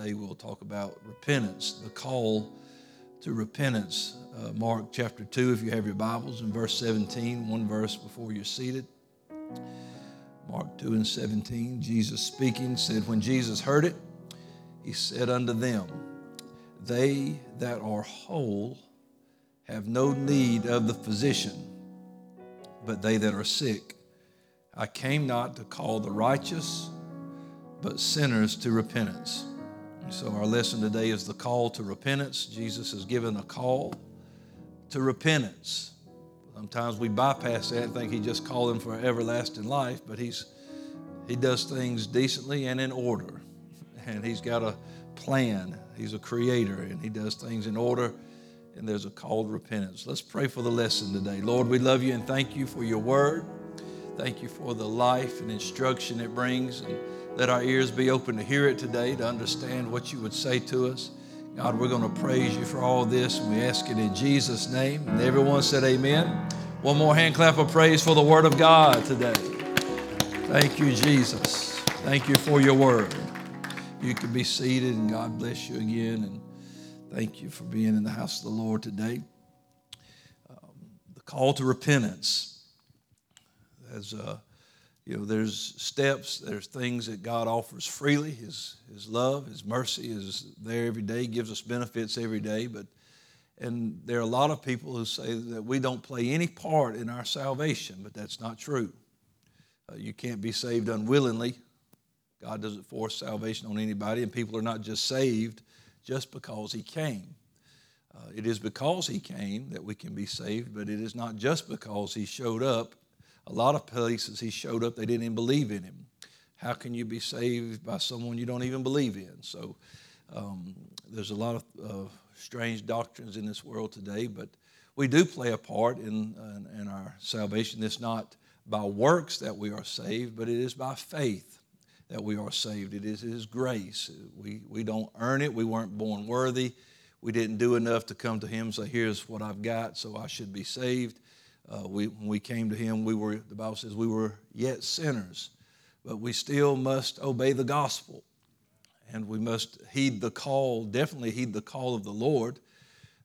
Today we'll talk about repentance, the call to repentance. Uh, Mark chapter 2, if you have your Bibles, in verse 17, one verse before you're seated. Mark 2 and 17, Jesus speaking said, When Jesus heard it, he said unto them, They that are whole have no need of the physician, but they that are sick. I came not to call the righteous, but sinners to repentance. So, our lesson today is the call to repentance. Jesus has given a call to repentance. Sometimes we bypass that and think He just called them for everlasting life, but He's He does things decently and in order. And He's got a plan. He's a creator and He does things in order. And there's a call to repentance. Let's pray for the lesson today. Lord, we love you and thank you for your word. Thank you for the life and instruction it brings. And let our ears be open to hear it today, to understand what you would say to us. God, we're going to praise you for all this, and we ask it in Jesus' name. And everyone said, Amen. One more hand clap of praise for the Word of God today. Thank you, Jesus. Thank you for your Word. You can be seated, and God bless you again. And thank you for being in the house of the Lord today. Um, the call to repentance. As uh, you know, there's steps, there's things that God offers freely. His, His love, His mercy is there every day, gives us benefits every day. But and there are a lot of people who say that we don't play any part in our salvation, but that's not true. Uh, you can't be saved unwillingly. God doesn't force salvation on anybody, and people are not just saved just because He came. Uh, it is because He came that we can be saved, but it is not just because He showed up a lot of places he showed up, they didn't even believe in him. How can you be saved by someone you don't even believe in? So um, there's a lot of uh, strange doctrines in this world today, but we do play a part in, in, in our salvation. It's not by works that we are saved, but it is by faith that we are saved. It is His grace. We, we don't earn it. We weren't born worthy. We didn't do enough to come to Him and say, Here's what I've got, so I should be saved. Uh, we, when we came to him, we were, the Bible says, we were yet sinners, but we still must obey the gospel. And we must heed the call, definitely heed the call of the Lord.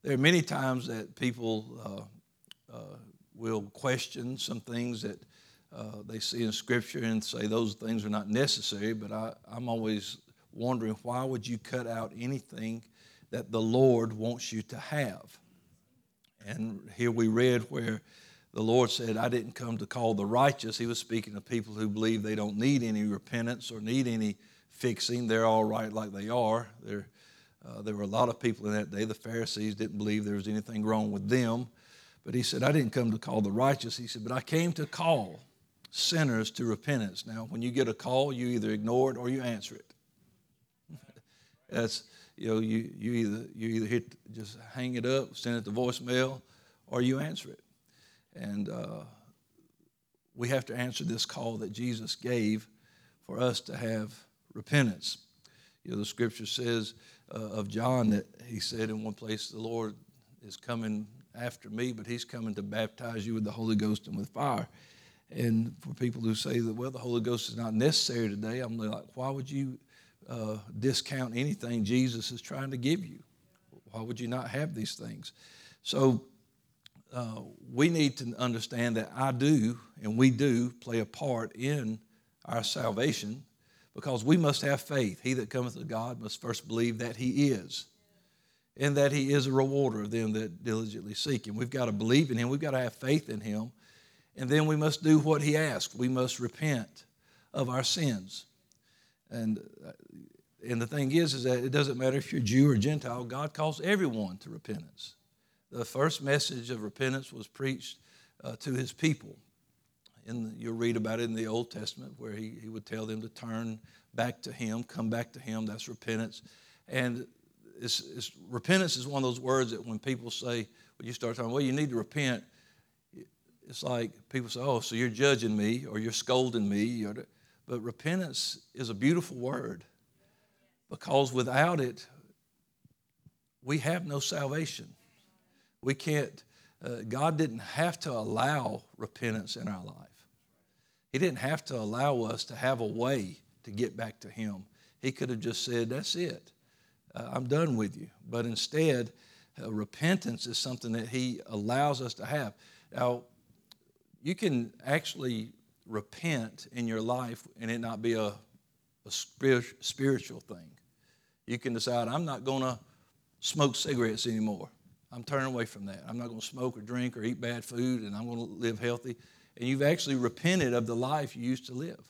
There are many times that people uh, uh, will question some things that uh, they see in Scripture and say those things are not necessary, but I, I'm always wondering why would you cut out anything that the Lord wants you to have? And here we read where the Lord said, I didn't come to call the righteous. He was speaking to people who believe they don't need any repentance or need any fixing. They're all right like they are. Uh, there were a lot of people in that day. The Pharisees didn't believe there was anything wrong with them. But he said, I didn't come to call the righteous. He said, but I came to call sinners to repentance. Now, when you get a call, you either ignore it or you answer it. That's, you know, you, you either you either hit just hang it up, send it to voicemail, or you answer it. And uh, we have to answer this call that Jesus gave for us to have repentance. You know, the scripture says uh, of John that he said in one place, The Lord is coming after me, but he's coming to baptize you with the Holy Ghost and with fire. And for people who say that, well, the Holy Ghost is not necessary today, I'm like, why would you uh, discount anything Jesus is trying to give you? Why would you not have these things? So, uh, we need to understand that I do and we do play a part in our salvation because we must have faith. He that cometh to God must first believe that He is and that He is a rewarder of them that diligently seek Him. We've got to believe in Him, we've got to have faith in Him, and then we must do what He asks. We must repent of our sins. And, uh, and the thing is, is that it doesn't matter if you're Jew or Gentile, God calls everyone to repentance the first message of repentance was preached uh, to his people. And you'll read about it in the Old Testament where he, he would tell them to turn back to him, come back to him. That's repentance. And it's, it's, repentance is one of those words that when people say, when you start talking, well, you need to repent, it's like people say, oh, so you're judging me or you're scolding me. But repentance is a beautiful word because without it, we have no salvation. We can't, uh, God didn't have to allow repentance in our life. He didn't have to allow us to have a way to get back to Him. He could have just said, That's it. uh, I'm done with you. But instead, uh, repentance is something that He allows us to have. Now, you can actually repent in your life and it not be a, a spiritual thing. You can decide, I'm not going to smoke cigarettes anymore. I'm turning away from that. I'm not going to smoke or drink or eat bad food, and I'm going to live healthy. And you've actually repented of the life you used to live.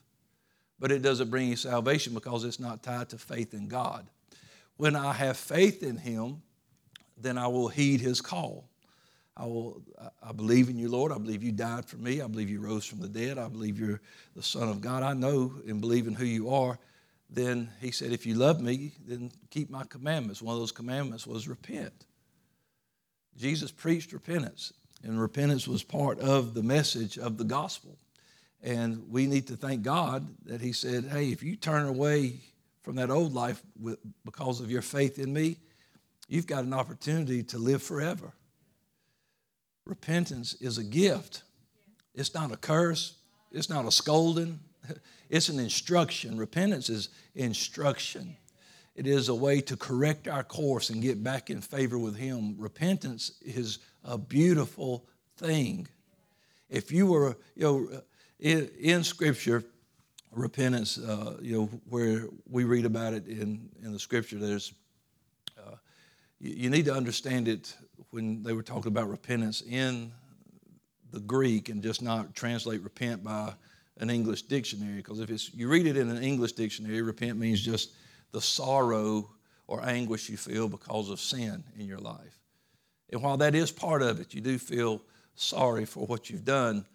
But it doesn't bring you salvation because it's not tied to faith in God. When I have faith in Him, then I will heed His call. I will. I believe in you, Lord. I believe you died for me. I believe you rose from the dead. I believe you're the Son of God. I know and believe in who you are. Then He said, if you love me, then keep my commandments. One of those commandments was repent. Jesus preached repentance, and repentance was part of the message of the gospel. And we need to thank God that He said, Hey, if you turn away from that old life with, because of your faith in me, you've got an opportunity to live forever. Repentance is a gift, it's not a curse, it's not a scolding, it's an instruction. Repentance is instruction. It is a way to correct our course and get back in favor with Him. Repentance is a beautiful thing. If you were, you know, in, in Scripture, repentance, uh, you know, where we read about it in, in the Scripture, there's, uh, you, you need to understand it when they were talking about repentance in the Greek and just not translate repent by an English dictionary. Because if it's, you read it in an English dictionary, repent means just the sorrow or anguish you feel because of sin in your life. And while that is part of it, you do feel sorry for what you've done.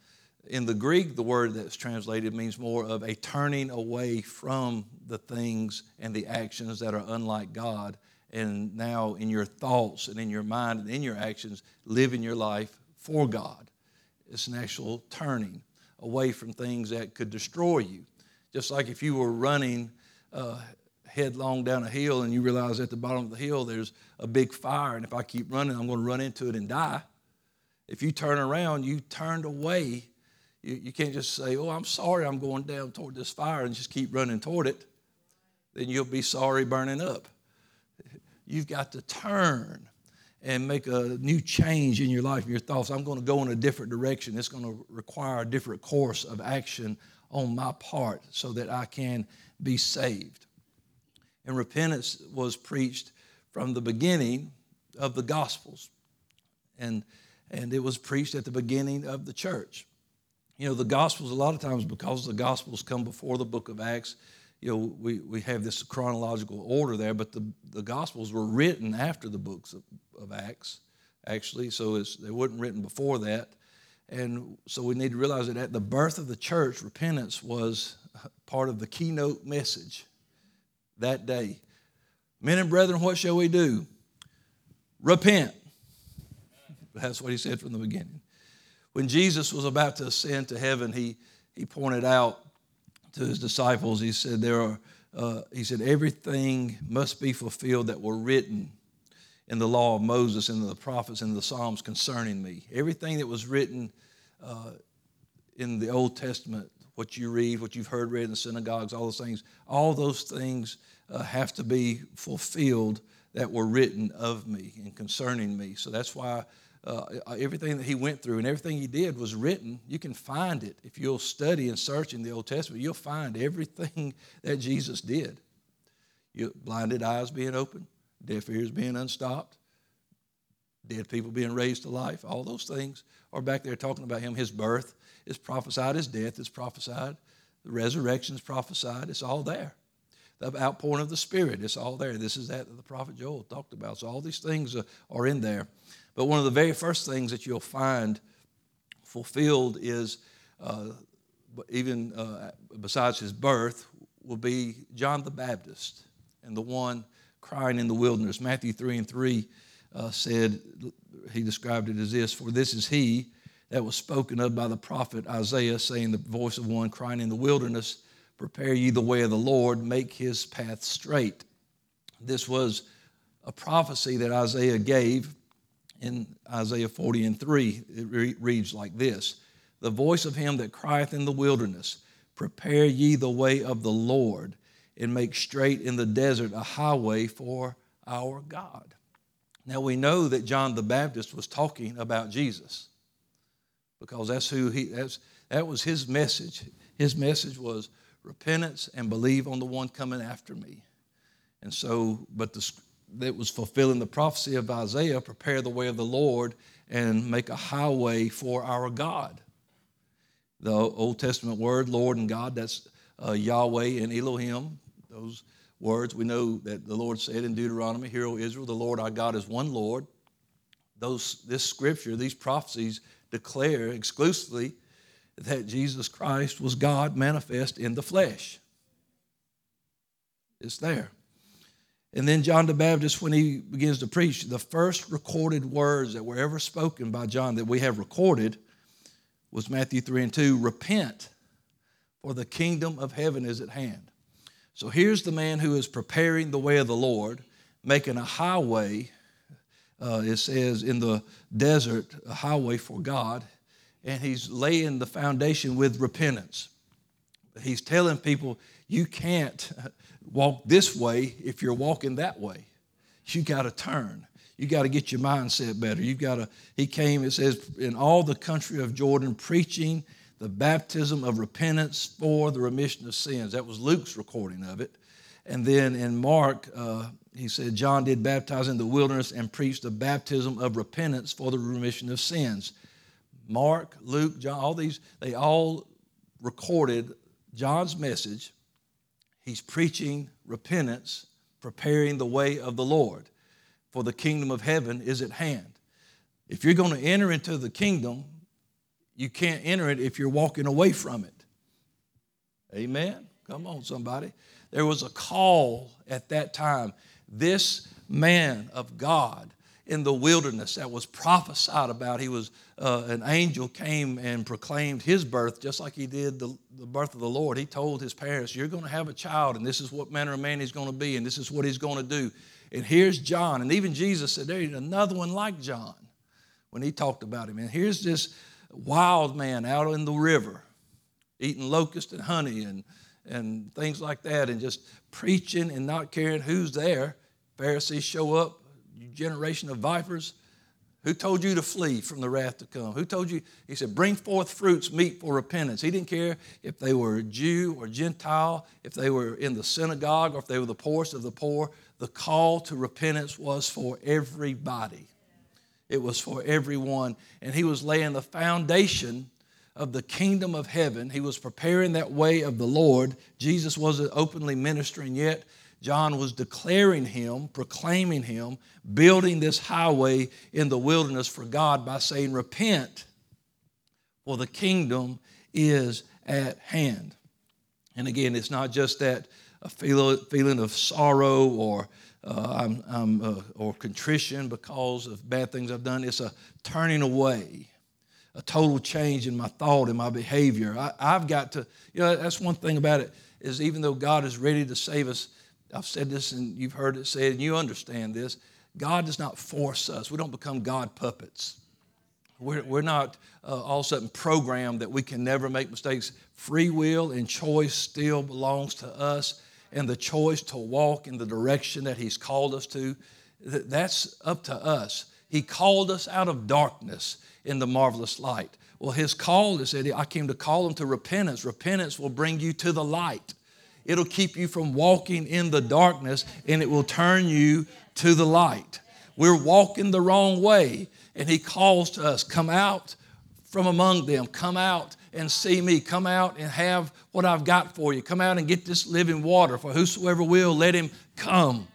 In the Greek, the word that's translated means more of a turning away from the things and the actions that are unlike God. And now, in your thoughts and in your mind and in your actions, living your life for God. It's an actual turning away from things that could destroy you. Just like if you were running uh, headlong down a hill and you realize at the bottom of the hill there's a big fire, and if I keep running, I'm going to run into it and die. If you turn around, you turned away. You, you can't just say, Oh, I'm sorry, I'm going down toward this fire and just keep running toward it. Then you'll be sorry burning up. You've got to turn and make a new change in your life, and your thoughts. I'm going to go in a different direction. It's going to require a different course of action on my part so that I can be saved. And repentance was preached from the beginning of the Gospels. And, and it was preached at the beginning of the church. You know, the Gospels, a lot of times, because the Gospels come before the book of Acts, you know, we, we have this chronological order there, but the, the Gospels were written after the books of, of Acts, actually, so they weren't written before that. And so we need to realize that at the birth of the church, repentance was part of the keynote message that day. Men and brethren, what shall we do? Repent. That's what he said from the beginning. When Jesus was about to ascend to heaven, he, he pointed out to his disciples, he said, there are, uh, he said, everything must be fulfilled that were written in the law of Moses and the prophets and the Psalms concerning me. Everything that was written uh, in the Old Testament, what you read, what you've heard read in the synagogues, all those things, all those things uh, have to be fulfilled that were written of me and concerning me. So that's why uh, everything that he went through and everything he did was written. You can find it. If you'll study and search in the Old Testament, you'll find everything that Jesus did. You, blinded eyes being opened, deaf ears being unstopped, dead people being raised to life. All those things are back there talking about him. His birth is prophesied, his death is prophesied, the resurrection is prophesied. It's all there the outpouring of the Spirit. It's all there. This is that that the prophet Joel talked about. So all these things are in there. But one of the very first things that you'll find fulfilled is, uh, even uh, besides his birth, will be John the Baptist and the one crying in the wilderness. Matthew 3 and 3 uh, said, he described it as this For this is he that was spoken of by the prophet Isaiah, saying, The voice of one crying in the wilderness Prepare ye the way of the Lord, make his path straight. This was a prophecy that Isaiah gave in Isaiah 40 and 3. It re- reads like this The voice of him that crieth in the wilderness, Prepare ye the way of the Lord, and make straight in the desert a highway for our God. Now we know that John the Baptist was talking about Jesus because that's who he that's that was his message. His message was repentance and believe on the one coming after me. And so, but the, that was fulfilling the prophecy of Isaiah prepare the way of the Lord and make a highway for our God. The Old Testament word, Lord and God, that's uh, Yahweh and Elohim. Those words we know that the Lord said in Deuteronomy, Hear, O Israel, the Lord our God is one Lord. Those, this scripture, these prophecies declare exclusively that Jesus Christ was God manifest in the flesh. It's there. And then John the Baptist, when he begins to preach, the first recorded words that were ever spoken by John that we have recorded was Matthew 3 and 2 Repent, for the kingdom of heaven is at hand. So here's the man who is preparing the way of the Lord, making a highway, uh, it says, in the desert, a highway for God, and he's laying the foundation with repentance. He's telling people, you can't walk this way if you're walking that way. You got to turn. You got to get your mindset better. You got to, he came, it says, in all the country of Jordan, preaching the baptism of repentance for the remission of sins. That was Luke's recording of it. And then in Mark, uh, he said, John did baptize in the wilderness and preached the baptism of repentance for the remission of sins. Mark, Luke, John, all these, they all recorded John's message He's preaching repentance, preparing the way of the Lord, for the kingdom of heaven is at hand. If you're going to enter into the kingdom, you can't enter it if you're walking away from it. Amen? Come on, somebody. There was a call at that time. This man of God in the wilderness that was prophesied about. He was uh, an angel came and proclaimed his birth, just like he did the, the birth of the Lord. He told his parents, "You're going to have a child, and this is what manner of man he's going to be, and this is what he's going to do." And here's John, and even Jesus said, "There's another one like John." When he talked about him, and here's this wild man out in the river, eating locust and honey and and things like that, and just preaching and not caring who's there. Pharisees show up generation of vipers, who told you to flee from the wrath to come? Who told you? He said, bring forth fruits meet for repentance. He didn't care if they were Jew or Gentile, if they were in the synagogue or if they were the poorest of the poor. The call to repentance was for everybody, it was for everyone. And he was laying the foundation of the kingdom of heaven. He was preparing that way of the Lord. Jesus wasn't openly ministering yet, John was declaring him, proclaiming him, building this highway in the wilderness for God by saying, Repent, for the kingdom is at hand. And again, it's not just that feeling of sorrow or uh, I'm, I'm, uh, or contrition because of bad things I've done. It's a turning away, a total change in my thought and my behavior. I, I've got to, you know, that's one thing about it is even though God is ready to save us, I've said this and you've heard it said, and you understand this. God does not force us. We don't become God puppets. We're, we're not uh, all of a sudden programmed that we can never make mistakes. Free will and choice still belongs to us, and the choice to walk in the direction that He's called us to, that's up to us. He called us out of darkness in the marvelous light. Well, His call is that I came to call them to repentance. Repentance will bring you to the light. It'll keep you from walking in the darkness and it will turn you to the light. We're walking the wrong way, and He calls to us come out from among them, come out and see me, come out and have what I've got for you, come out and get this living water. For whosoever will, let him come.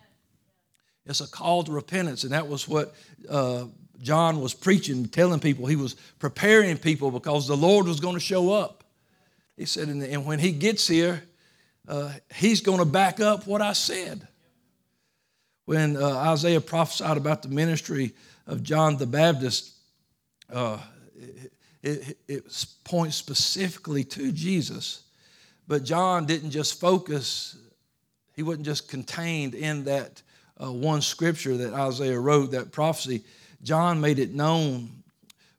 It's a call to repentance, and that was what uh, John was preaching, telling people. He was preparing people because the Lord was going to show up. He said, and when he gets here, uh, he's going to back up what I said. When uh, Isaiah prophesied about the ministry of John the Baptist, uh, it, it, it, points specifically to Jesus. But John didn't just focus, he wasn't just contained in that uh, one scripture that Isaiah wrote, that prophecy. John made it known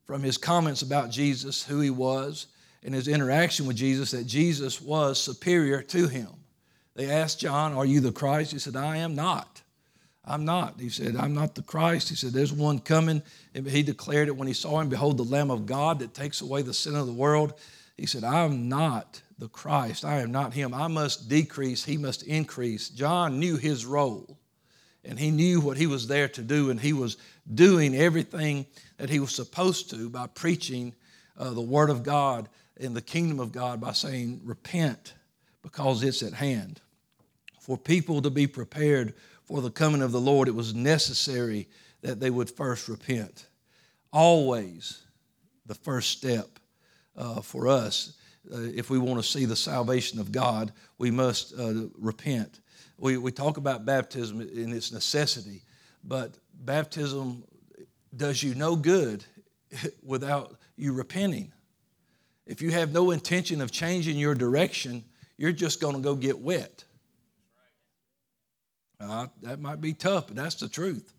from his comments about Jesus, who he was, in his interaction with Jesus that Jesus was superior to him. They asked John, Are you the Christ? He said, I am not. I'm not. He said, I'm not the Christ. He said, There's one coming. And he declared it when he saw him Behold, the Lamb of God that takes away the sin of the world. He said, I'm not the Christ. I am not him. I must decrease. He must increase. John knew his role and he knew what he was there to do, and he was doing everything that he was supposed to by preaching uh, the Word of God in the kingdom of God by saying, Repent because it's at hand. For people to be prepared for the coming of the Lord, it was necessary that they would first repent. Always the first step uh, for us. Uh, if we want to see the salvation of God, we must uh, repent. We, we talk about baptism in its necessity, but baptism does you no good without you repenting. If you have no intention of changing your direction, you're just going to go get wet. Uh, that might be tough, but that's the truth.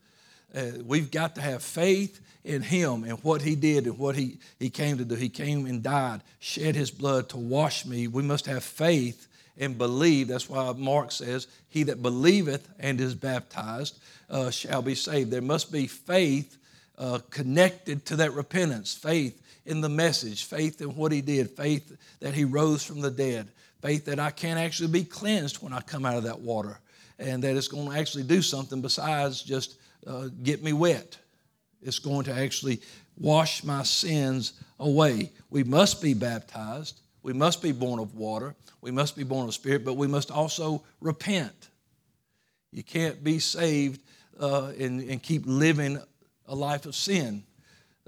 Uh, we've got to have faith in Him and what He did and what he, he came to do. He came and died, shed His blood to wash me. We must have faith and believe. That's why Mark says, He that believeth and is baptized uh, shall be saved. There must be faith uh, connected to that repentance, faith in the message, faith in what He did, faith that He rose from the dead, faith that I can actually be cleansed when I come out of that water, and that it's going to actually do something besides just uh, get me wet. It's going to actually wash my sins away. We must be baptized. We must be born of water. We must be born of spirit, but we must also repent. You can't be saved uh, and, and, keep living a life of sin.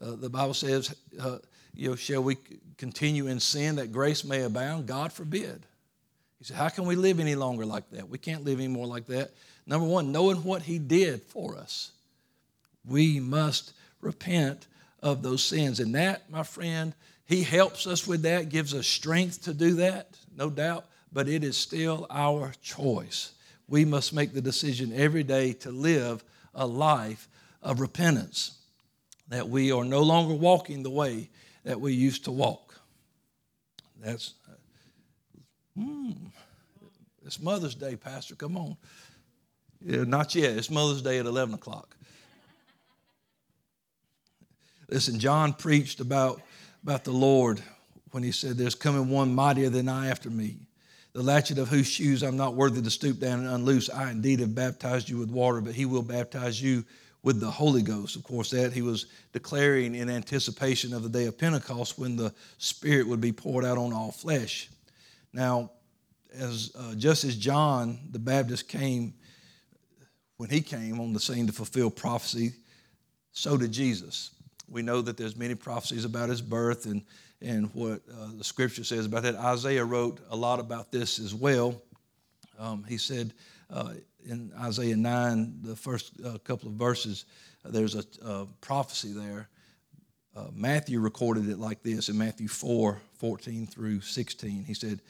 Uh, the Bible says, uh, you know, shall we continue in sin that grace may abound? God forbid. He said, how can we live any longer like that? We can't live anymore like that. Number one, knowing what He did for us, we must repent of those sins. And that, my friend, he helps us with that, gives us strength to do that, no doubt, but it is still our choice. We must make the decision every day to live a life of repentance, that we are no longer walking the way that we used to walk. That's, hmm, it's Mother's Day, Pastor. Come on. Yeah, not yet. It's Mother's Day at 11 o'clock. Listen, John preached about about the Lord when he said, There's coming one mightier than I after me, the latchet of whose shoes I'm not worthy to stoop down and unloose. I indeed have baptized you with water, but he will baptize you with the Holy Ghost. Of course, that he was declaring in anticipation of the day of Pentecost when the Spirit would be poured out on all flesh. Now, as uh, just as John the Baptist came, when he came on the scene to fulfill prophecy, so did Jesus we know that there's many prophecies about his birth and, and what uh, the scripture says about that. Isaiah wrote a lot about this as well. Um, he said uh, in Isaiah 9, the first uh, couple of verses, there's a, a, prophecy there. Uh, Matthew recorded it like this in Matthew 4 14 through 16. He said,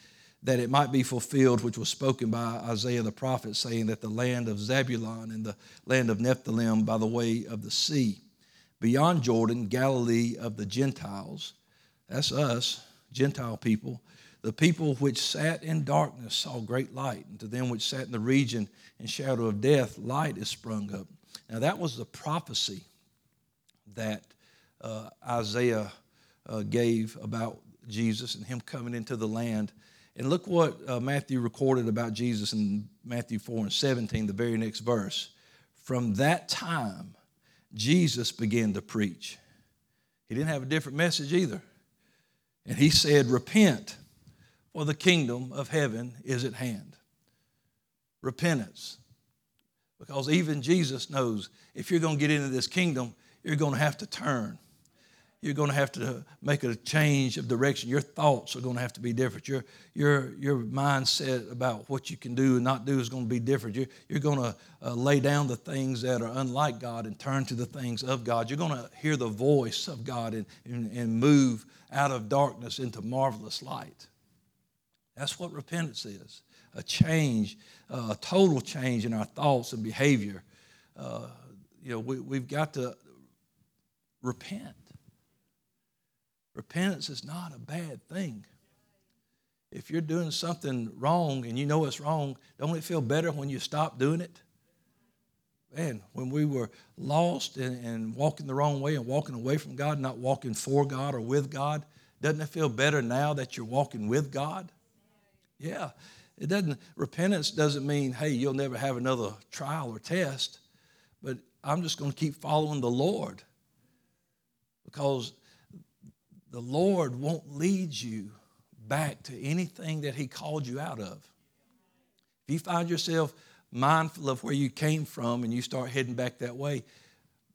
that it might be fulfilled, which was spoken by Isaiah the prophet, saying that the land of Zebulun and the land of Nephthalim by the way of the sea beyond Jordan, Galilee of the Gentiles. That's us, Gentile people. The people which sat in darkness saw great light, and to them which sat in the region and shadow of death, light is sprung up. Now, that was the prophecy that uh, Isaiah uh, gave about Jesus and him coming into the land. And look what uh, Matthew recorded about Jesus in Matthew 4 and 17, the very next verse. From that time, Jesus began to preach. He didn't have a different message either. And he said, Repent, for the kingdom of heaven is at hand. Repentance. Because even Jesus knows if you're going to get into this kingdom, you're going to have to turn you're going to have to make a change of direction. Your thoughts are going to have to be different. Your, your, your mindset about what you can do and not do is going to be different. You're, you're going to uh, lay down the things that are unlike God and turn to the things of God. You're going to hear the voice of God and, and, and move out of darkness into marvelous light. That's what repentance is a change, uh, a total change in our thoughts and behavior. Uh, you know, we, we've got to repent. Repentance is not a bad thing. If you're doing something wrong and you know it's wrong, don't it feel better when you stop doing it? man, when we were lost and, and walking the wrong way and walking away from God, not walking for God or with God, doesn't it feel better now that you're walking with God? Yeah. It doesn't, repentance doesn't mean, hey, you'll never have another trial or test, but I'm just going to keep following the Lord because the Lord won't lead you back to anything that He called you out of. If you find yourself mindful of where you came from and you start heading back that way,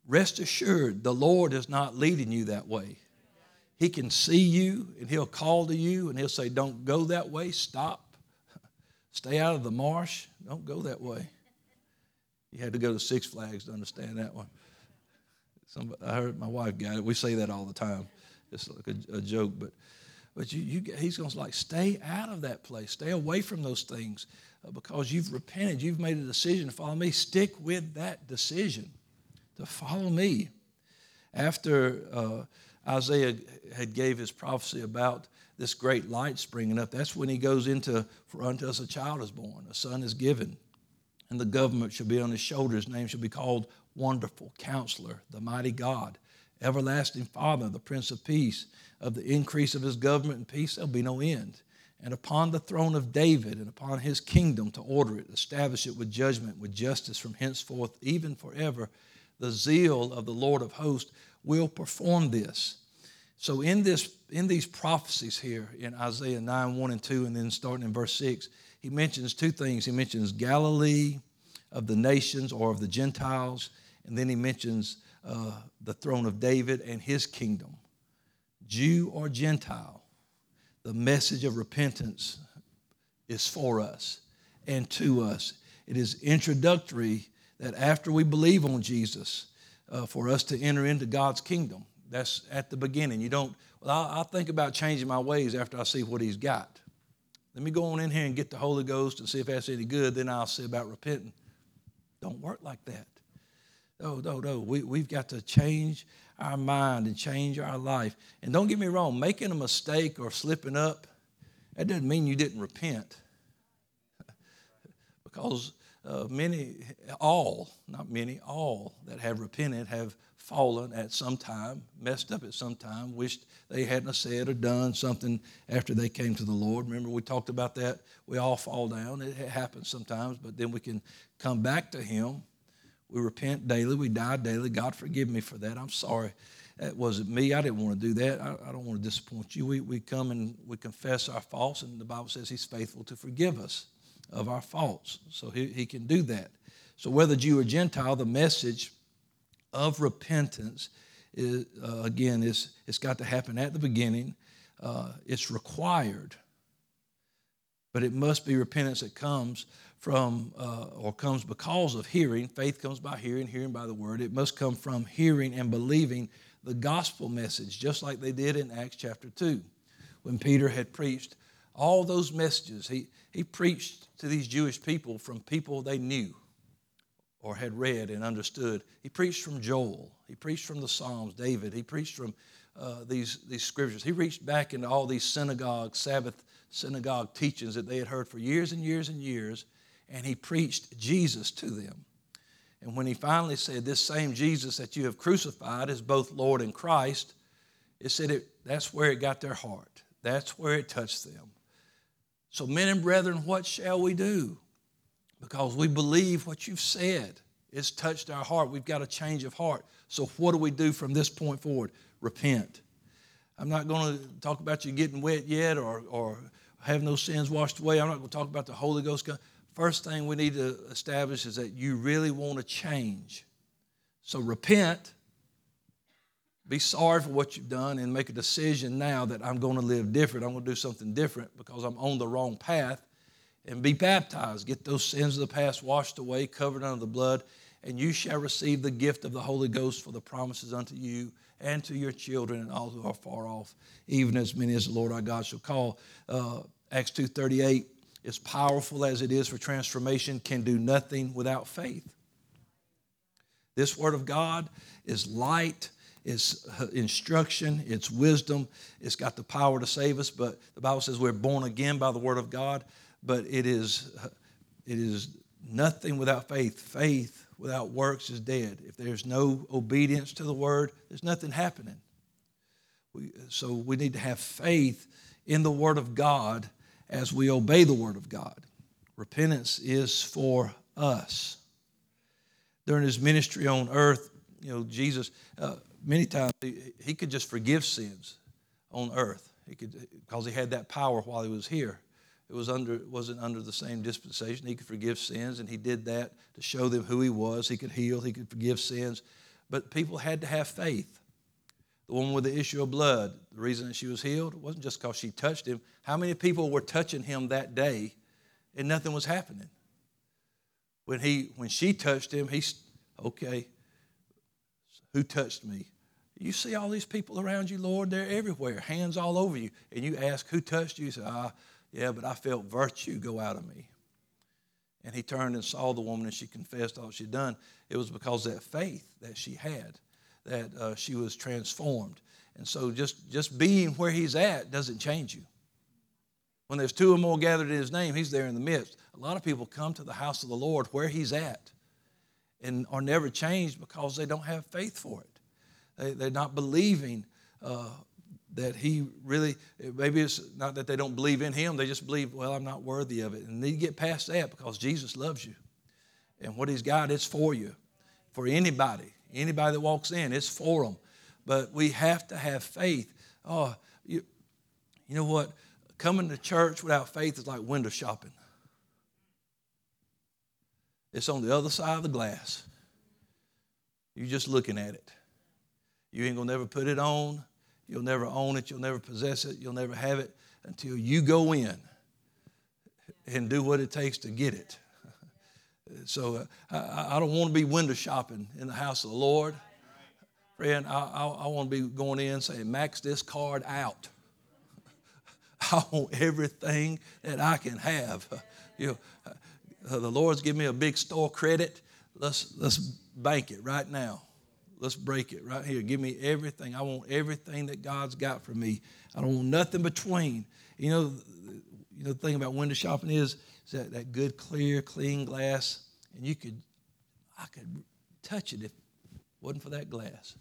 rest assured the Lord is not leading you that way. He can see you and He'll call to you and He'll say, Don't go that way, stop, stay out of the marsh, don't go that way. You had to go to Six Flags to understand that one. Somebody, I heard my wife got it. We say that all the time. It's like a, a joke, but but you, you, he's going to like stay out of that place, stay away from those things uh, because you've repented, you've made a decision to follow me. Stick with that decision to follow me. After uh, Isaiah had gave his prophecy about this great light springing up, that's when he goes into, for unto us a child is born, a son is given, and the government shall be on his shoulders. His name shall be called Wonderful Counselor, the Mighty God, Everlasting Father, the Prince of Peace. Of the increase of his government and peace, there'll be no end. And upon the throne of David and upon his kingdom to order it, establish it with judgment, with justice from henceforth, even forever. The zeal of the Lord of hosts will perform this. So in this in these prophecies here in Isaiah 9, 1 and 2, and then starting in verse 6, he mentions two things. He mentions Galilee of the nations or of the Gentiles, and then he mentions uh, the throne of David and his kingdom. Jew or Gentile, the message of repentance is for us and to us. It is introductory that after we believe on Jesus, uh, for us to enter into God's kingdom. That's at the beginning. You don't, well, I'll, I'll think about changing my ways after I see what He's got. Let me go on in here and get the Holy Ghost and see if that's any good, then I'll see about repenting. Don't work like that. No, no, no. We, we've got to change our mind and change our life. And don't get me wrong, making a mistake or slipping up, that doesn't mean you didn't repent. because uh, many, all, not many, all that have repented have fallen at some time, messed up at some time, wished they hadn't said or done something after they came to the Lord. Remember, we talked about that. We all fall down. It happens sometimes, but then we can come back to Him we repent daily. We die daily. God, forgive me for that. I'm sorry. That wasn't me. I didn't want to do that. I, I don't want to disappoint you. We, we come and we confess our faults, and the Bible says He's faithful to forgive us of our faults. So He, he can do that. So, whether Jew or Gentile, the message of repentance is, uh, again, is, it's got to happen at the beginning. Uh, it's required, but it must be repentance that comes from uh, or comes because of hearing. Faith comes by hearing, hearing by the word. It must come from hearing and believing the gospel message, just like they did in Acts chapter 2 when Peter had preached all those messages. He, he preached to these Jewish people from people they knew or had read and understood. He preached from Joel, he preached from the Psalms, David, he preached from uh, these, these scriptures. He reached back into all these synagogue, Sabbath synagogue teachings that they had heard for years and years and years and he preached Jesus to them. And when he finally said, This same Jesus that you have crucified is both Lord and Christ, it said it, that's where it got their heart. That's where it touched them. So, men and brethren, what shall we do? Because we believe what you've said. It's touched our heart. We've got a change of heart. So, what do we do from this point forward? Repent. I'm not going to talk about you getting wet yet or, or having those sins washed away. I'm not going to talk about the Holy Ghost. First thing we need to establish is that you really want to change. So repent, be sorry for what you've done, and make a decision now that I'm going to live different. I'm going to do something different because I'm on the wrong path. And be baptized. Get those sins of the past washed away, covered under the blood, and you shall receive the gift of the Holy Ghost for the promises unto you and to your children and all who are far off, even as many as the Lord our God shall call. Uh, Acts 2.38 as powerful as it is for transformation, can do nothing without faith. This Word of God is light, it's instruction, it's wisdom, it's got the power to save us. But the Bible says we're born again by the Word of God, but it is, it is nothing without faith. Faith without works is dead. If there's no obedience to the word, there's nothing happening. We, so we need to have faith in the word of God as we obey the word of God. Repentance is for us. During his ministry on earth, you know, Jesus, uh, many times he, he could just forgive sins on earth. He could, because he had that power while he was here. It was under, wasn't under the same dispensation. He could forgive sins, and he did that to show them who he was. He could heal, he could forgive sins. But people had to have faith. The woman with the issue of blood, the reason that she was healed wasn't just because she touched him. How many people were touching him that day and nothing was happening? When, he, when she touched him, he's, okay, who touched me? You see all these people around you, Lord, they're everywhere, hands all over you. And you ask, who touched you? You say, ah, yeah, but I felt virtue go out of me. And he turned and saw the woman and she confessed all she'd done. It was because that faith that she had that uh, she was transformed. And so just, just being where he's at doesn't change you. When there's two or more gathered in his name, he's there in the midst. A lot of people come to the house of the Lord where he's at and are never changed because they don't have faith for it. They, they're not believing uh, that he really, maybe it's not that they don't believe in him, they just believe, well, I'm not worthy of it. And they get past that because Jesus loves you. And what he's got, it's for you, for anybody. Anybody that walks in, it's for them. But we have to have faith. Oh, you, you know what? Coming to church without faith is like window shopping. It's on the other side of the glass. You're just looking at it. You ain't gonna never put it on. You'll never own it. You'll never possess it. You'll never have it until you go in and do what it takes to get it. So uh, I, I, don't want to be window shopping in the house of the Lord. Friend, I, I, I want to be going in saying, max this card out. I want everything that I can have. You know, uh, the Lord's given me a big store credit. Let's, let's bank it right now. Let's break it right here. Give me everything. I want everything that God's got for me. I don't want nothing between. You know, you know the thing about window shopping is, is that, that good, clear, clean glass and you could, I could touch it if it wasn't for that glass.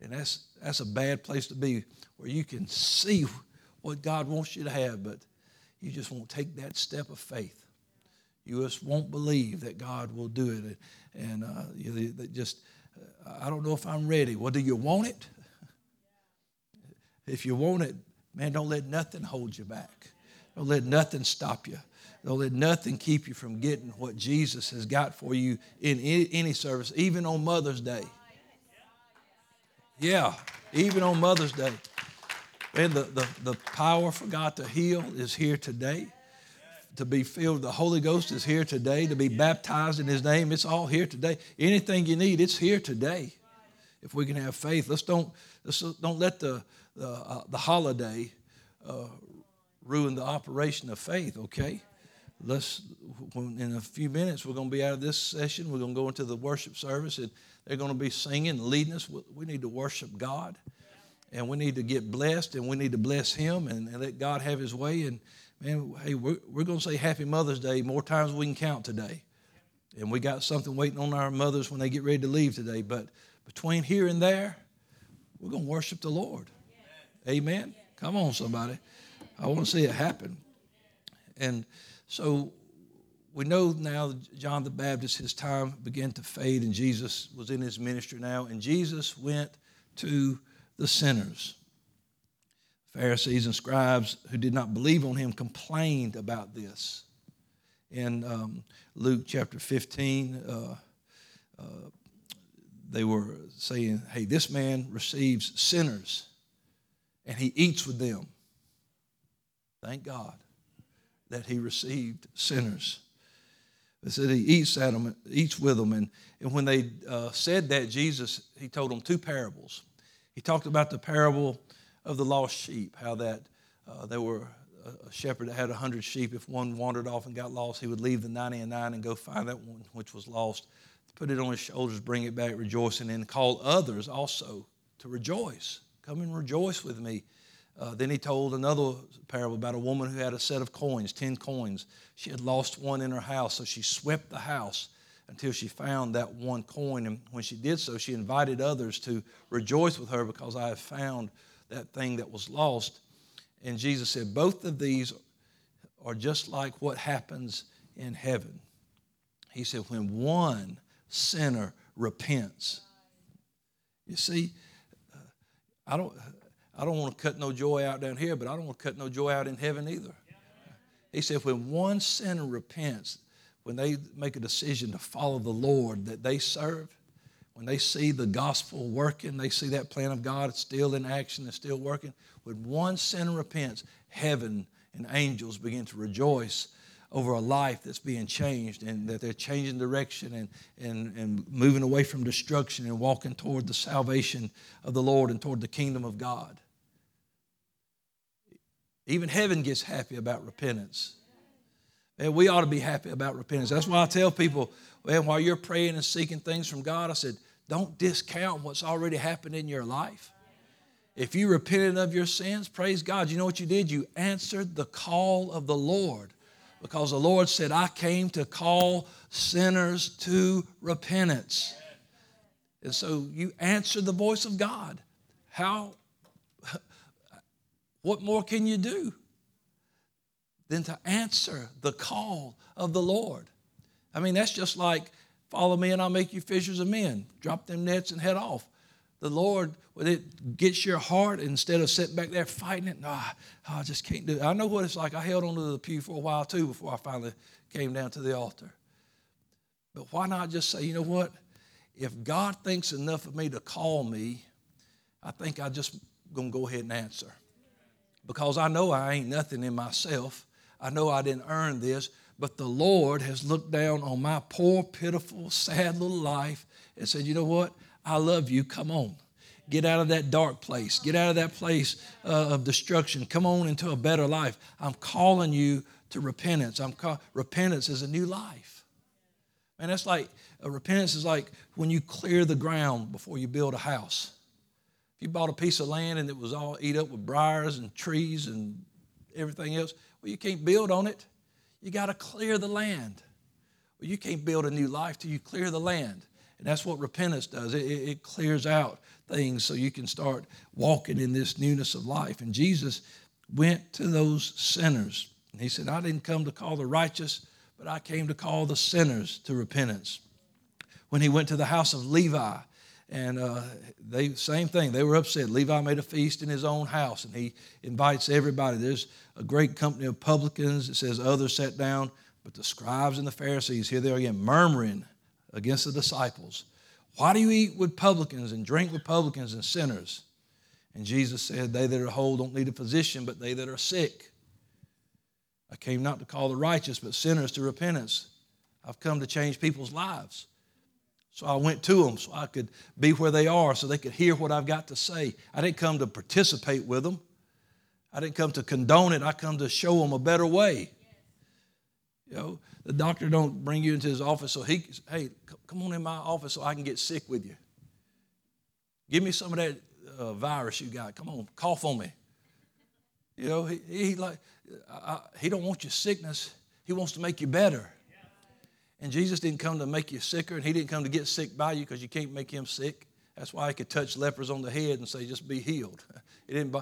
And that's, that's a bad place to be where you can see what God wants you to have, but you just won't take that step of faith. You just won't believe that God will do it. And uh, you just, uh, I don't know if I'm ready. Well, do you want it? If you want it, man, don't let nothing hold you back. Don't let nothing stop you. Don't let nothing keep you from getting what Jesus has got for you in any service, even on Mother's Day. Yeah, even on Mother's Day. And the, the, the power for God to heal is here today. To be filled the Holy Ghost is here today. To be baptized in His name, it's all here today. Anything you need, it's here today. If we can have faith, let's don't, let's don't let the, the, uh, the holiday uh, ruin the operation of faith, okay? let's in a few minutes we're going to be out of this session we're going to go into the worship service and they're going to be singing leading us we need to worship god and we need to get blessed and we need to bless him and, and let god have his way and man hey we're, we're going to say happy mother's day more times we can count today. And we got something waiting on our mothers when they get ready to leave today. But between here and there we're going to worship the lord. Amen? Come on somebody. I want to see it happen. And so we know now John the Baptist, his time began to fade, and Jesus was in his ministry now, and Jesus went to the sinners. Pharisees and scribes who did not believe on him complained about this. In um, Luke chapter 15, uh, uh, they were saying, Hey, this man receives sinners and he eats with them. Thank God that he received sinners. They said he eats, at them, eats with them. And, and when they uh, said that, Jesus, he told them two parables. He talked about the parable of the lost sheep, how that uh, there were a shepherd that had a hundred sheep. If one wandered off and got lost, he would leave the 99 and go find that one which was lost, put it on his shoulders, bring it back rejoicing, and call others also to rejoice. Come and rejoice with me. Uh, then he told another parable about a woman who had a set of coins, 10 coins. She had lost one in her house, so she swept the house until she found that one coin. And when she did so, she invited others to rejoice with her because I have found that thing that was lost. And Jesus said, Both of these are just like what happens in heaven. He said, When one sinner repents, you see, uh, I don't, I don't want to cut no joy out down here, but I don't want to cut no joy out in heaven either. He said, when one sinner repents, when they make a decision to follow the Lord that they serve, when they see the gospel working, they see that plan of God still in action and still working. When one sinner repents, heaven and angels begin to rejoice over a life that's being changed and that they're changing direction and, and, and moving away from destruction and walking toward the salvation of the Lord and toward the kingdom of God. Even heaven gets happy about repentance. Man, we ought to be happy about repentance. That's why I tell people, man, while you're praying and seeking things from God, I said, don't discount what's already happened in your life. If you repented of your sins, praise God. You know what you did? You answered the call of the Lord because the Lord said, I came to call sinners to repentance. And so you answered the voice of God. How what more can you do than to answer the call of the Lord? I mean, that's just like follow me and I'll make you fishers of men. Drop them nets and head off. The Lord, when it gets your heart, instead of sitting back there fighting it, no, oh, I just can't do it. I know what it's like. I held onto the pew for a while too before I finally came down to the altar. But why not just say, you know what? If God thinks enough of me to call me, I think I just gonna go ahead and answer because I know I ain't nothing in myself. I know I didn't earn this, but the Lord has looked down on my poor, pitiful, sad little life and said, You know what? I love you. Come on. Get out of that dark place. Get out of that place uh, of destruction. Come on into a better life. I'm calling you to repentance. I'm repentance is a new life. And that's like uh, repentance is like when you clear the ground before you build a house. If you bought a piece of land and it was all eat up with briars and trees and everything else, well, you can't build on it. You got to clear the land. Well, you can't build a new life till you clear the land. And that's what repentance does. It, it, clears out things so you can start walking in this newness of life. And Jesus went to those sinners. And he said, I didn't come to call the righteous, but I came to call the sinners to repentance. When he went to the house of Levi, and uh, they same thing. They were upset. Levi made a feast in his own house, and he invites everybody. There's a great company of publicans. It says others sat down, but the scribes and the Pharisees here they are again murmuring against the disciples. Why do you eat with publicans and drink with publicans and sinners? And Jesus said, They that are whole don't need a physician, but they that are sick. I came not to call the righteous, but sinners to repentance. I've come to change people's lives. So I went to them so I could be where they are, so they could hear what I've got to say. I didn't come to participate with them. I didn't come to condone it. I come to show them a better way. You know, the doctor don't bring you into his office so he, hey, come on in my office so I can get sick with you. Give me some of that uh, virus you got. Come on, cough on me. You know, he, he like, I, he don't want your sickness. He wants to make you better. And Jesus didn't come to make you sicker, and He didn't come to get sick by you because you can't make Him sick. That's why He could touch lepers on the head and say, just be healed. It didn't,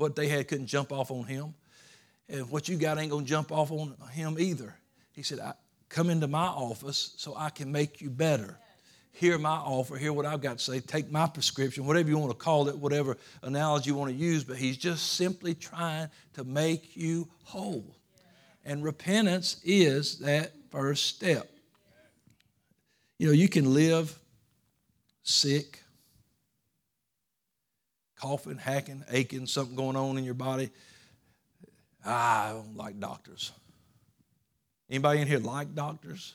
what they had couldn't jump off on Him. And what you got ain't going to jump off on Him either. He said, Come into my office so I can make you better. Hear my offer, hear what I've got to say, take my prescription, whatever you want to call it, whatever analogy you want to use, but He's just simply trying to make you whole. And repentance is that first step. You know, you can live sick, coughing, hacking, aching, something going on in your body. Ah, I don't like doctors. Anybody in here like doctors?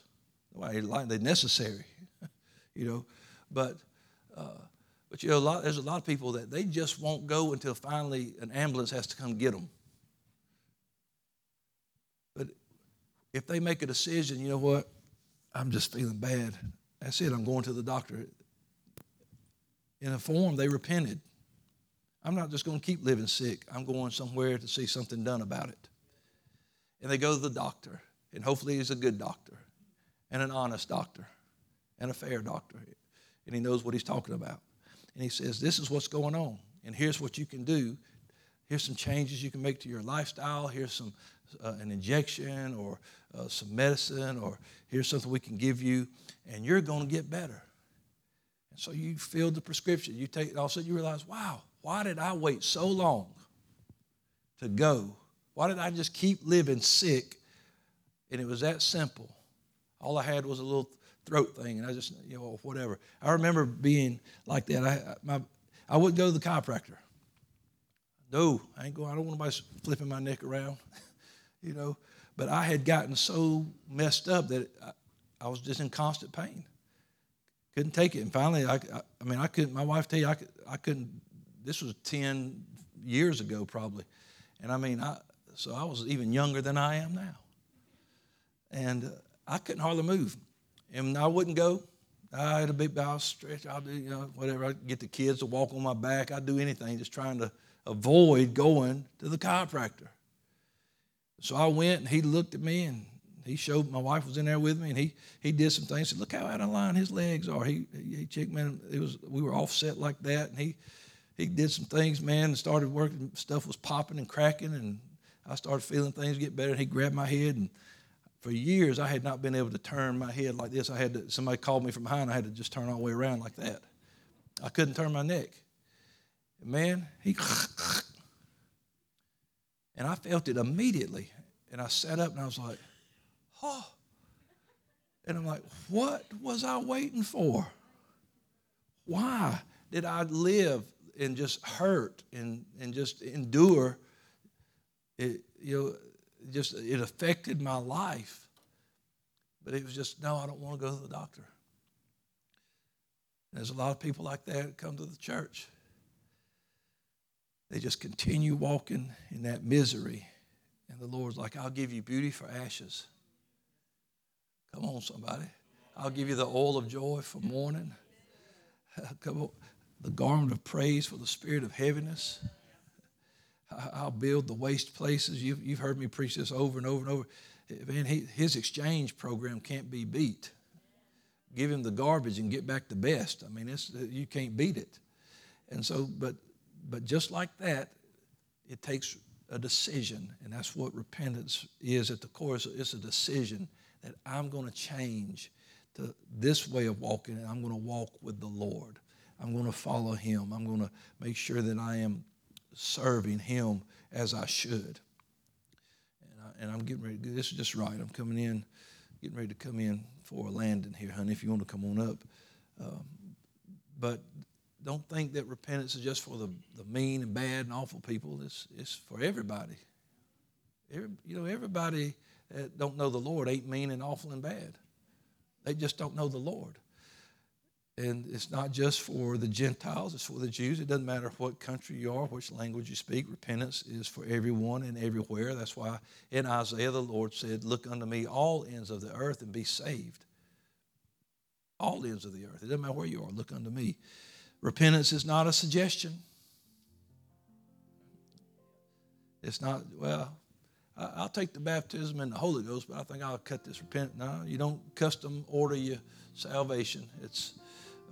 like they're necessary, you know. But uh, but you know, a lot, there's a lot of people that they just won't go until finally an ambulance has to come get them. If they make a decision, you know what? I'm just feeling bad. That's it. I'm going to the doctor. In a form, they repented. I'm not just going to keep living sick. I'm going somewhere to see something done about it. And they go to the doctor, and hopefully he's a good doctor. and an honest doctor and a fair doctor. And he knows what he's talking about. And he says, This is what's going on. And here's what you can do. Here's some changes you can make to your lifestyle. Here's some uh, an injection or uh, some medicine, or here's something we can give you, and you're going to get better. And so you fill the prescription. You take it. All of a sudden, you realize, wow, why did I wait so long to go? Why did I just keep living sick? And it was that simple. All I had was a little throat thing, and I just, you know, whatever. I remember being like that. I, my, I wouldn't go to the chiropractor. No, I ain't going. I don't want nobody flipping my neck around, you know. But I had gotten so messed up that I, I was just in constant pain. Couldn't take it, and finally, I, I, I mean, I couldn't. My wife tell you, I, I couldn't. This was ten years ago, probably, and I mean, I so I was even younger than I am now, and uh, I couldn't hardly move, and I wouldn't go. I had a big bow stretch. I'll do, you know, whatever. I'd get the kids to walk on my back. I'd do anything, just trying to avoid going to the chiropractor. So I went and he looked at me and he showed my wife was in there with me and he he did some things. Said, look how out of line his legs are. He he checked man. It was we were offset like that and he he did some things, man, and started working. Stuff was popping and cracking and I started feeling things get better. And he grabbed my head and for years I had not been able to turn my head like this. I had to somebody called me from behind. I had to just turn all the way around like that. I couldn't turn my neck. man, he and I felt it immediately. And I sat up and I was like, oh. And I'm like, what was I waiting for? Why did I live and just hurt and, and just endure? It, you know, just it affected my life. But it was just, no, I don't want to go to the doctor. And there's a lot of people like that that come to the church. They just continue walking in that misery. And the Lord's like, I'll give you beauty for ashes. Come on, somebody. I'll give you the oil of joy for mourning. Come on. The garment of praise for the spirit of heaviness. I'll build the waste places. You've, heard me preach this over and over and over. Eh, man, he, his exchange program can't be beat. Give him the garbage and get back the best. I mean, it's, you can't beat it. And so, but but just like that, it takes a decision, and that's what repentance is at the core. It's a decision that I'm going to change to this way of walking, and I'm going to walk with the Lord. I'm going to follow Him. I'm going to make sure that I am serving Him as I should. And, I, I'm getting ready. To this is just right. I'm coming in, getting ready to come in for a landing here, honey. If you want to come on up, um, but don't think that repentance is just for the, the mean and bad and awful people. It's, it's for everybody. Every, you know, everybody that don't know the Lord ain't mean and awful and bad. They just don't know the Lord. And it's not just for the Gentiles, it's for the Jews. It doesn't matter what country you are, which language you speak. Repentance is for everyone and everywhere. That's why in Isaiah the Lord said, Look unto me, all ends of the earth, and be saved. All ends of the earth. It doesn't matter where you are, look unto me. Repentance is not a suggestion. It's not, well, I'll take the baptism and the Holy Ghost, but I think I'll cut this repent. No, you don't custom order your salvation. It's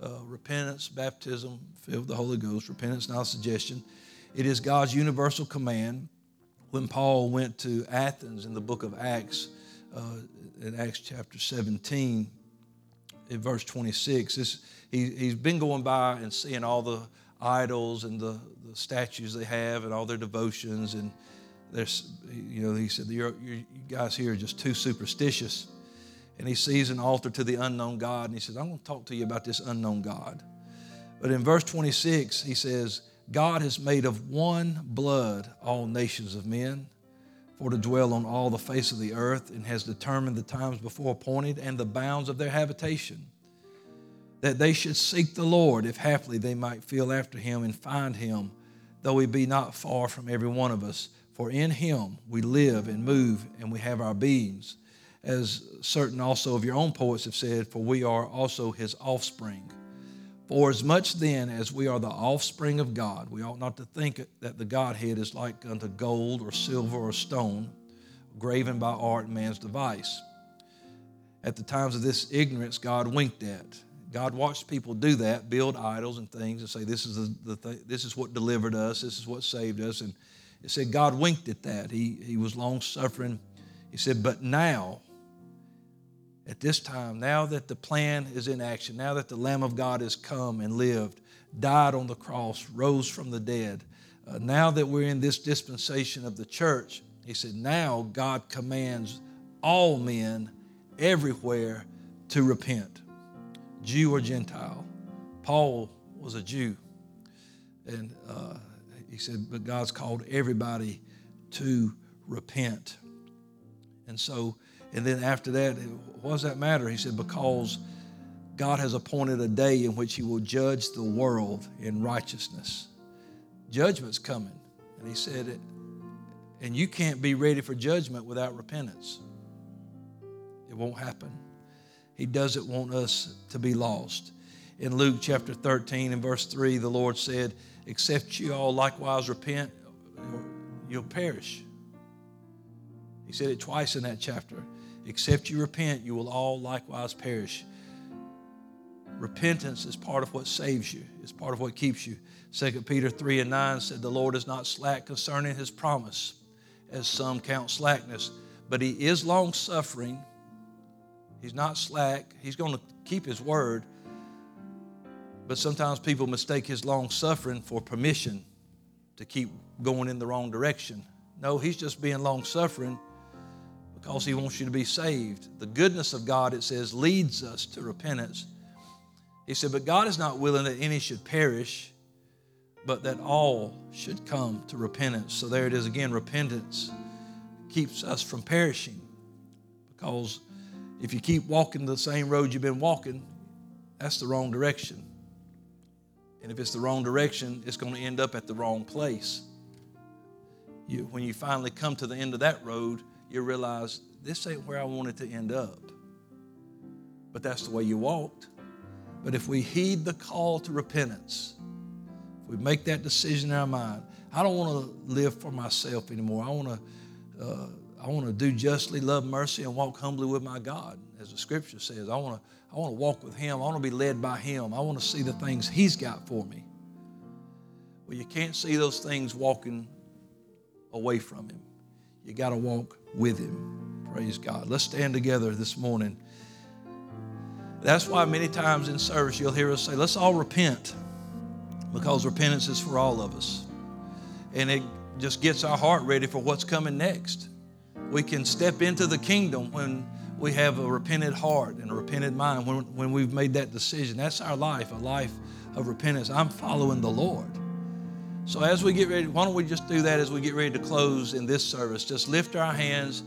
uh, repentance, baptism, filled with the Holy Ghost. Repentance, not a suggestion. It is God's universal command. When Paul went to Athens in the book of Acts, uh, in Acts chapter 17, in verse 26, this, he, he's been going by and seeing all the idols and the, the statues they have and all their devotions. And there's, you know, he said, you guys here are just too superstitious. And he sees an altar to the unknown God. And he says, I'm going to talk to you about this unknown God. But in verse 26, he says, God has made of one blood all nations of men for to dwell on all the face of the earth and has determined the times before appointed and the bounds of their habitation that they should seek the Lord, if haply they might feel after him and find him, though he be not far from every one of us. For in him we live and move and we have our beings. As certain also of your own poets have said, for we are also his offspring. For as much then as we are the offspring of God, we ought not to think that the Godhead is like unto gold or silver or stone, graven by art and man's device at the times of this ignorance, God winked at. God watched people do that, build idols and things, and say, "This is the, the th- this is what delivered us. This is what saved us." And it said God winked at that. He he was long suffering. He said, "But now, at this time, now that the plan is in action, now that the Lamb of God has come and lived, died on the cross, rose from the dead, uh, now that we're in this dispensation of the church, he said, now God commands all men everywhere to repent, Jew or Gentile. Paul was a Jew. And uh, he said, but God's called everybody to repent. And so, and then after that, what does that matter? He said, because God has appointed a day in which he will judge the world in righteousness. Judgment's coming. And he said, and you can't be ready for judgment without repentance. It won't happen. He doesn't want us to be lost. In Luke chapter 13 and verse 3, the Lord said, Except you all likewise repent, you'll perish. He said it twice in that chapter. Except you repent, you will all likewise perish. Repentance is part of what saves you, it's part of what keeps you. 2 Peter 3 and 9 said, The Lord is not slack concerning his promise, as some count slackness, but he is long suffering He's not slack. He's going to keep his word. But sometimes people mistake his long suffering for permission to keep going in the wrong direction. No, he's just being long suffering because he wants you to be saved. The goodness of God, it says, leads us to repentance. He said, But God is not willing that any should perish, but that all should come to repentance. So there it is again repentance keeps us from perishing because if you keep walking the same road you've been walking, that's the wrong direction. And if it's the wrong direction, it's going to end up at the wrong place. You, when you finally come to the end of that road, you realize this ain't where I wanted to end up. But that's the way you walked. But if we heed the call to repentance, if we make that decision in our mind, I don't want to live for myself anymore. I want to uh, I want to do justly, love mercy, and walk humbly with my God, as the scripture says. I want to, I want to walk with Him. I want to be led by Him. I want to see the things He's got for me. Well, you can't see those things walking away from Him. You got to walk with Him. Praise God. Let's stand together this morning. That's why many times in service you'll hear us say, let's all repent, because repentance is for all of us. And it just gets our heart ready for what's coming next we can step into the kingdom when we have a repentant heart and a repentant mind, when, when we've made that decision. That's our life, a life of repentance. I'm following the Lord. So as we get ready, why don't we just do that as we get ready to close in this service? Just lift our hands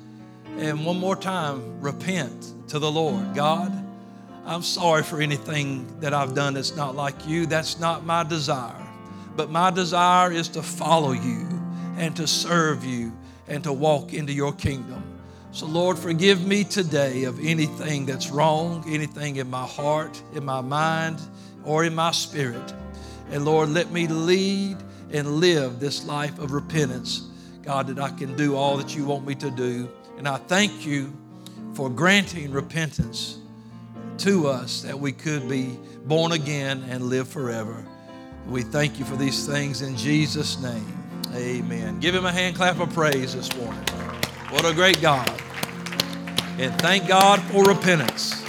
and one more time repent to the Lord. God, I'm sorry for anything that I've done that's not like you. That's not my desire. But my desire is to follow you and to serve you and to walk into your kingdom. So, Lord, forgive me today of anything that's wrong, anything in my heart, in my mind, or in my spirit. And Lord, let me lead and live this life of repentance, God, that I can do all that you want me to do. And I thank you for granting repentance to us that we could be born again and live forever. We thank you for these things in Jesus' name. Amen. Give him a hand clap of praise this morning. What a great God. And thank God for repentance.